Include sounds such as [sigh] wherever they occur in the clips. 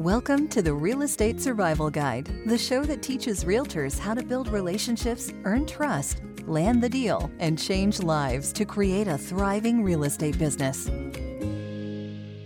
Welcome to the Real Estate Survival Guide, the show that teaches realtors how to build relationships, earn trust, land the deal, and change lives to create a thriving real estate business.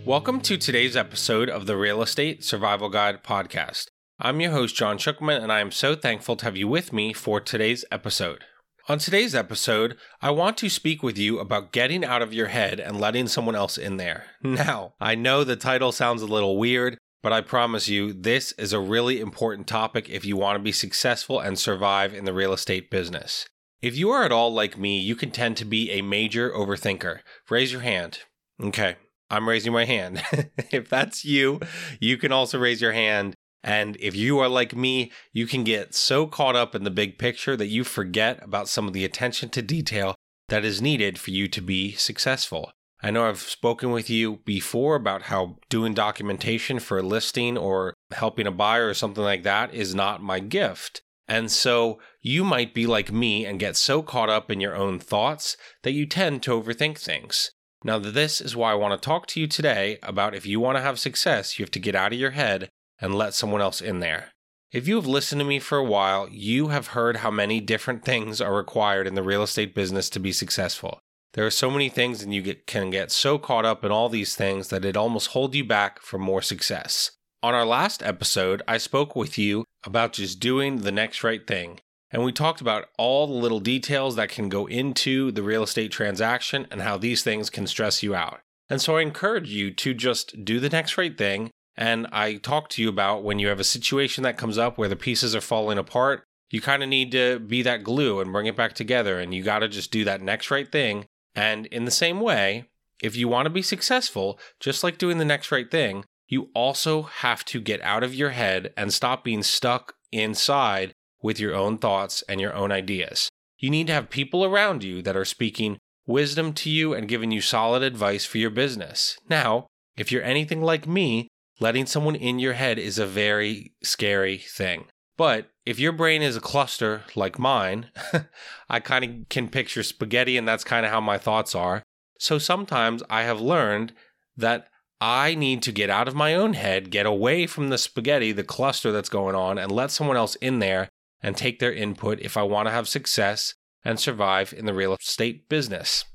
Welcome to today's episode of the Real Estate Survival Guide podcast. I'm your host, John Shookman, and I am so thankful to have you with me for today's episode. On today's episode, I want to speak with you about getting out of your head and letting someone else in there. Now, I know the title sounds a little weird, but I promise you, this is a really important topic if you want to be successful and survive in the real estate business. If you are at all like me, you can tend to be a major overthinker. Raise your hand. Okay, I'm raising my hand. [laughs] if that's you, you can also raise your hand. And if you are like me, you can get so caught up in the big picture that you forget about some of the attention to detail that is needed for you to be successful. I know I've spoken with you before about how doing documentation for a listing or helping a buyer or something like that is not my gift. And so you might be like me and get so caught up in your own thoughts that you tend to overthink things. Now, this is why I want to talk to you today about if you want to have success, you have to get out of your head and let someone else in there. If you have listened to me for a while, you have heard how many different things are required in the real estate business to be successful. There are so many things, and you get, can get so caught up in all these things that it almost holds you back from more success. On our last episode, I spoke with you about just doing the next right thing. And we talked about all the little details that can go into the real estate transaction and how these things can stress you out. And so I encourage you to just do the next right thing. And I talked to you about when you have a situation that comes up where the pieces are falling apart, you kind of need to be that glue and bring it back together. And you got to just do that next right thing and in the same way, if you want to be successful, just like doing the next right thing, you also have to get out of your head and stop being stuck inside with your own thoughts and your own ideas. You need to have people around you that are speaking wisdom to you and giving you solid advice for your business. Now, if you're anything like me, letting someone in your head is a very scary thing. But if your brain is a cluster like mine, [laughs] I kind of can picture spaghetti, and that's kind of how my thoughts are. So sometimes I have learned that I need to get out of my own head, get away from the spaghetti, the cluster that's going on, and let someone else in there and take their input if I want to have success and survive in the real estate business.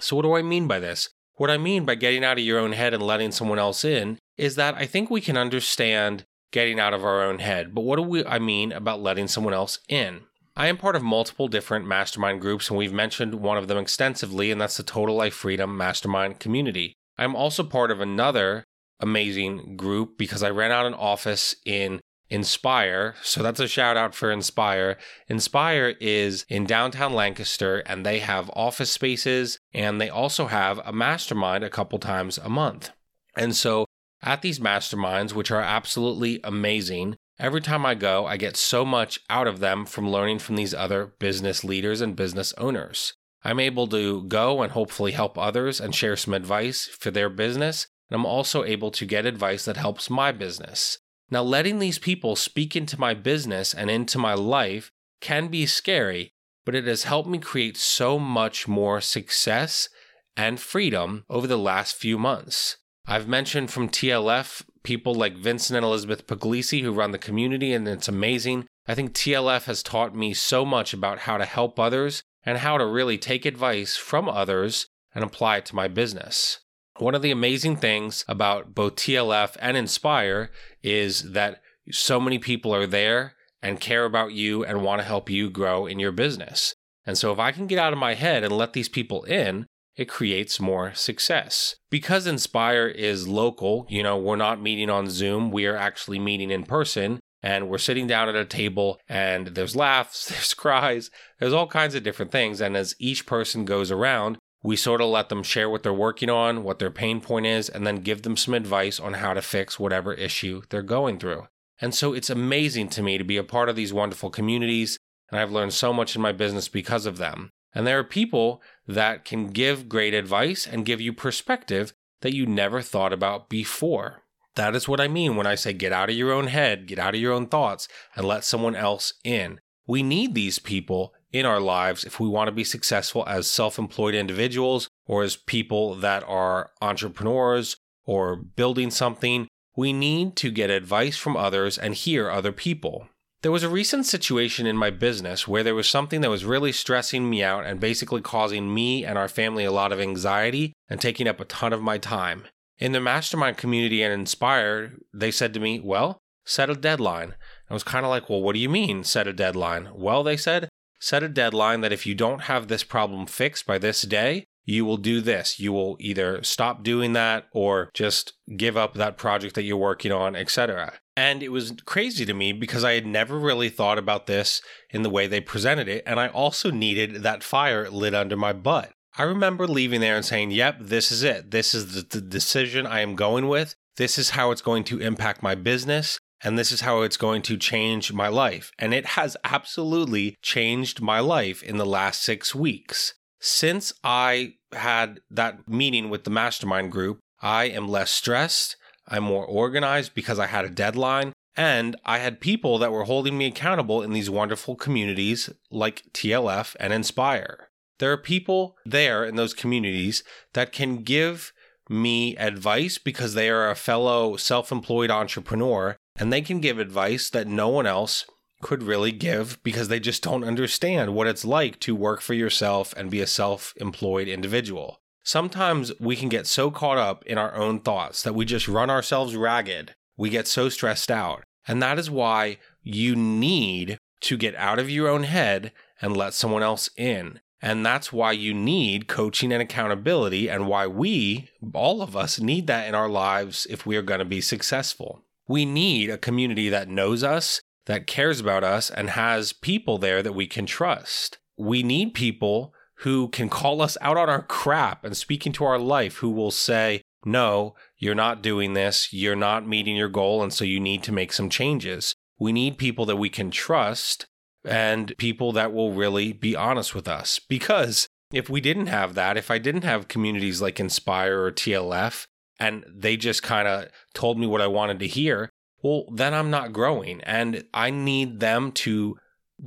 So, what do I mean by this? What I mean by getting out of your own head and letting someone else in is that I think we can understand getting out of our own head. But what do we I mean about letting someone else in? I am part of multiple different mastermind groups, and we've mentioned one of them extensively, and that's the Total Life Freedom Mastermind community. I'm also part of another amazing group because I ran out an office in Inspire. So that's a shout out for Inspire. Inspire is in downtown Lancaster and they have office spaces and they also have a mastermind a couple times a month. And so at these masterminds, which are absolutely amazing, every time I go, I get so much out of them from learning from these other business leaders and business owners. I'm able to go and hopefully help others and share some advice for their business, and I'm also able to get advice that helps my business. Now, letting these people speak into my business and into my life can be scary, but it has helped me create so much more success and freedom over the last few months. I've mentioned from TLF people like Vincent and Elizabeth Pugliese who run the community, and it's amazing. I think TLF has taught me so much about how to help others and how to really take advice from others and apply it to my business. One of the amazing things about both TLF and Inspire is that so many people are there and care about you and want to help you grow in your business. And so if I can get out of my head and let these people in, it creates more success. Because Inspire is local, you know, we're not meeting on Zoom, we are actually meeting in person. And we're sitting down at a table, and there's laughs, [laughs] there's cries, there's all kinds of different things. And as each person goes around, we sort of let them share what they're working on, what their pain point is, and then give them some advice on how to fix whatever issue they're going through. And so it's amazing to me to be a part of these wonderful communities, and I've learned so much in my business because of them. And there are people that can give great advice and give you perspective that you never thought about before. That is what I mean when I say get out of your own head, get out of your own thoughts, and let someone else in. We need these people in our lives if we want to be successful as self employed individuals or as people that are entrepreneurs or building something. We need to get advice from others and hear other people. There was a recent situation in my business where there was something that was really stressing me out and basically causing me and our family a lot of anxiety and taking up a ton of my time. In the mastermind community and Inspired, they said to me, Well, set a deadline. I was kind of like, Well, what do you mean, set a deadline? Well, they said, set a deadline that if you don't have this problem fixed by this day, you will do this. You will either stop doing that or just give up that project that you're working on, etc. And it was crazy to me because I had never really thought about this in the way they presented it. And I also needed that fire lit under my butt. I remember leaving there and saying, Yep, this is it. This is the, the decision I am going with. This is how it's going to impact my business. And this is how it's going to change my life. And it has absolutely changed my life in the last six weeks. Since I had that meeting with the mastermind group, I am less stressed. I'm more organized because I had a deadline. And I had people that were holding me accountable in these wonderful communities like TLF and Inspire. There are people there in those communities that can give me advice because they are a fellow self employed entrepreneur and they can give advice that no one else could really give because they just don't understand what it's like to work for yourself and be a self employed individual. Sometimes we can get so caught up in our own thoughts that we just run ourselves ragged. We get so stressed out. And that is why you need to get out of your own head and let someone else in. And that's why you need coaching and accountability, and why we, all of us, need that in our lives if we are going to be successful. We need a community that knows us that cares about us and has people there that we can trust. We need people who can call us out on our crap and speak into our life, who will say, No, you're not doing this, you're not meeting your goal, and so you need to make some changes. We need people that we can trust and people that will really be honest with us. Because if we didn't have that, if I didn't have communities like Inspire or TLF, and they just kind of told me what I wanted to hear, well, then I'm not growing. And I need them to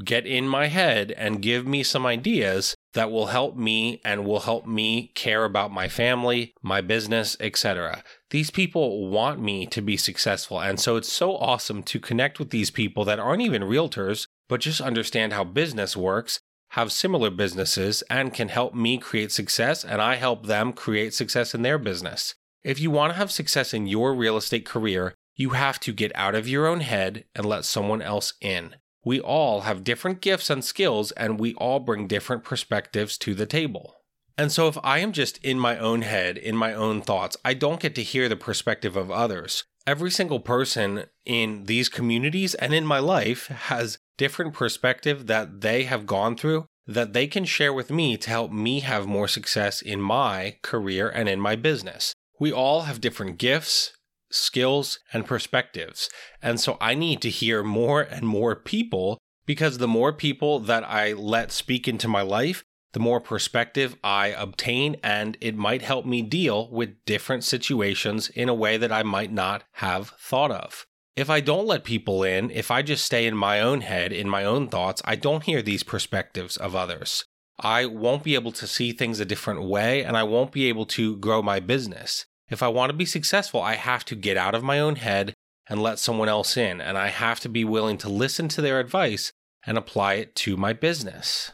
get in my head and give me some ideas that will help me and will help me care about my family, my business, etc. These people want me to be successful. And so it's so awesome to connect with these people that aren't even realtors, but just understand how business works, have similar businesses, and can help me create success. And I help them create success in their business. If you want to have success in your real estate career, you have to get out of your own head and let someone else in. We all have different gifts and skills, and we all bring different perspectives to the table. And so, if I am just in my own head, in my own thoughts, I don't get to hear the perspective of others. Every single person in these communities and in my life has different perspective that they have gone through that they can share with me to help me have more success in my career and in my business. We all have different gifts, skills, and perspectives. And so I need to hear more and more people because the more people that I let speak into my life, the more perspective I obtain, and it might help me deal with different situations in a way that I might not have thought of. If I don't let people in, if I just stay in my own head, in my own thoughts, I don't hear these perspectives of others. I won't be able to see things a different way, and I won't be able to grow my business. If I want to be successful, I have to get out of my own head and let someone else in, and I have to be willing to listen to their advice and apply it to my business.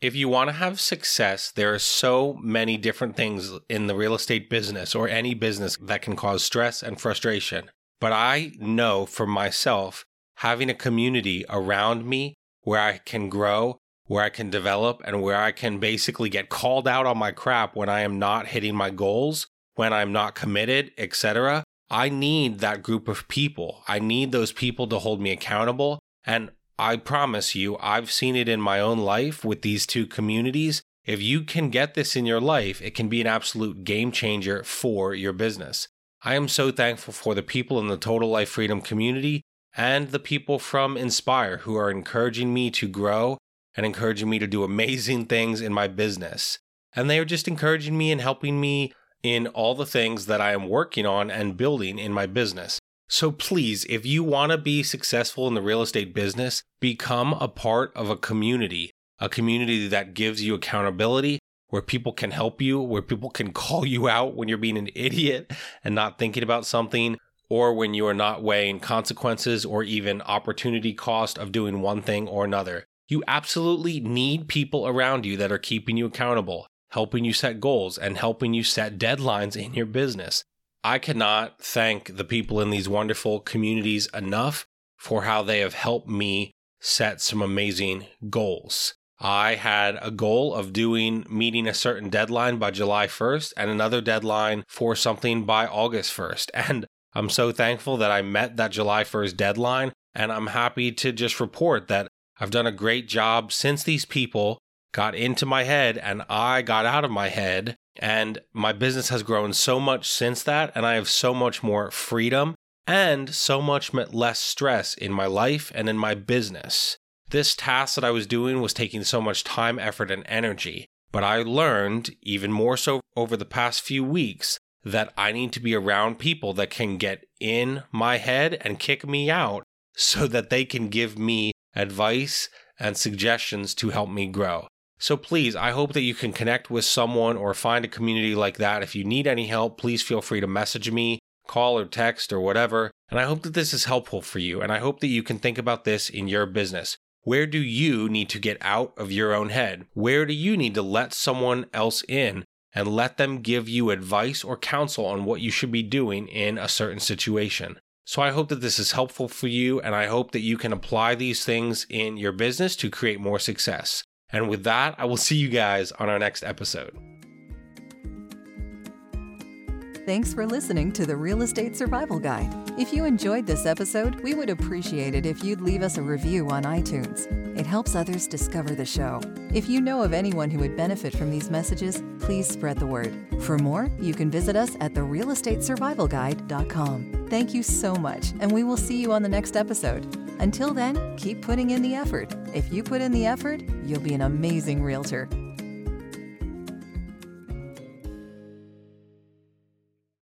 If you want to have success, there are so many different things in the real estate business or any business that can cause stress and frustration. But I know for myself, having a community around me where I can grow, where I can develop, and where I can basically get called out on my crap when I am not hitting my goals when I'm not committed, etc. I need that group of people. I need those people to hold me accountable. And I promise you, I've seen it in my own life with these two communities. If you can get this in your life, it can be an absolute game changer for your business. I am so thankful for the people in the Total Life Freedom community and the people from Inspire who are encouraging me to grow and encouraging me to do amazing things in my business. And they are just encouraging me and helping me in all the things that I am working on and building in my business. So please, if you want to be successful in the real estate business, become a part of a community, a community that gives you accountability, where people can help you, where people can [laughs] call you out when you're being an idiot and not thinking about something, or when you are not weighing consequences or even opportunity cost of doing one thing or another. You absolutely need people around you that are keeping you accountable, helping you set goals, and helping you set deadlines in your business. I cannot thank the people in these wonderful communities enough for how they have helped me set some amazing goals. I had a goal of doing meeting a certain deadline by July 1st and another deadline for something by August 1st. [laughs] And I'm so thankful that I met that July 1st deadline. And I'm happy to just report that I've done a great job since these people got into my head and I got out of my head. And my business has grown so much since that. And I have so much more freedom and so much less stress in my life and in my business. This task that I was doing was taking so much time, effort, and energy. But I learned, even more so over the past few weeks, that I need to be around people that can get in my head and kick me out so that they can give me advice and suggestions to help me grow. So please, I hope that you can connect with someone or find a community like that. If you need any help, please feel free to message me, call or text or whatever. And I hope that this is helpful for you. And I hope that you can think about this in your business. Where do you need to get out of your own head? Where do you need to let someone else in and let them give you advice or counsel on what you should be doing in a certain situation? So I hope that this is helpful for you, and I hope that you can apply these things in your business to create more success. And with that, I will see you guys on our next episode. Thanks for listening to the Real Estate Survival Guide. If you enjoyed this episode, we would appreciate it if you'd leave us a review on iTunes. It helps others discover the show. If you know of anyone who would benefit from these messages, please spread the word. For more, you can visit us at therealestatesurvivalguide.com. Thank you so much, and we will see you on the next episode. Until then, keep putting in the effort. If you put in the effort, you'll be an amazing realtor.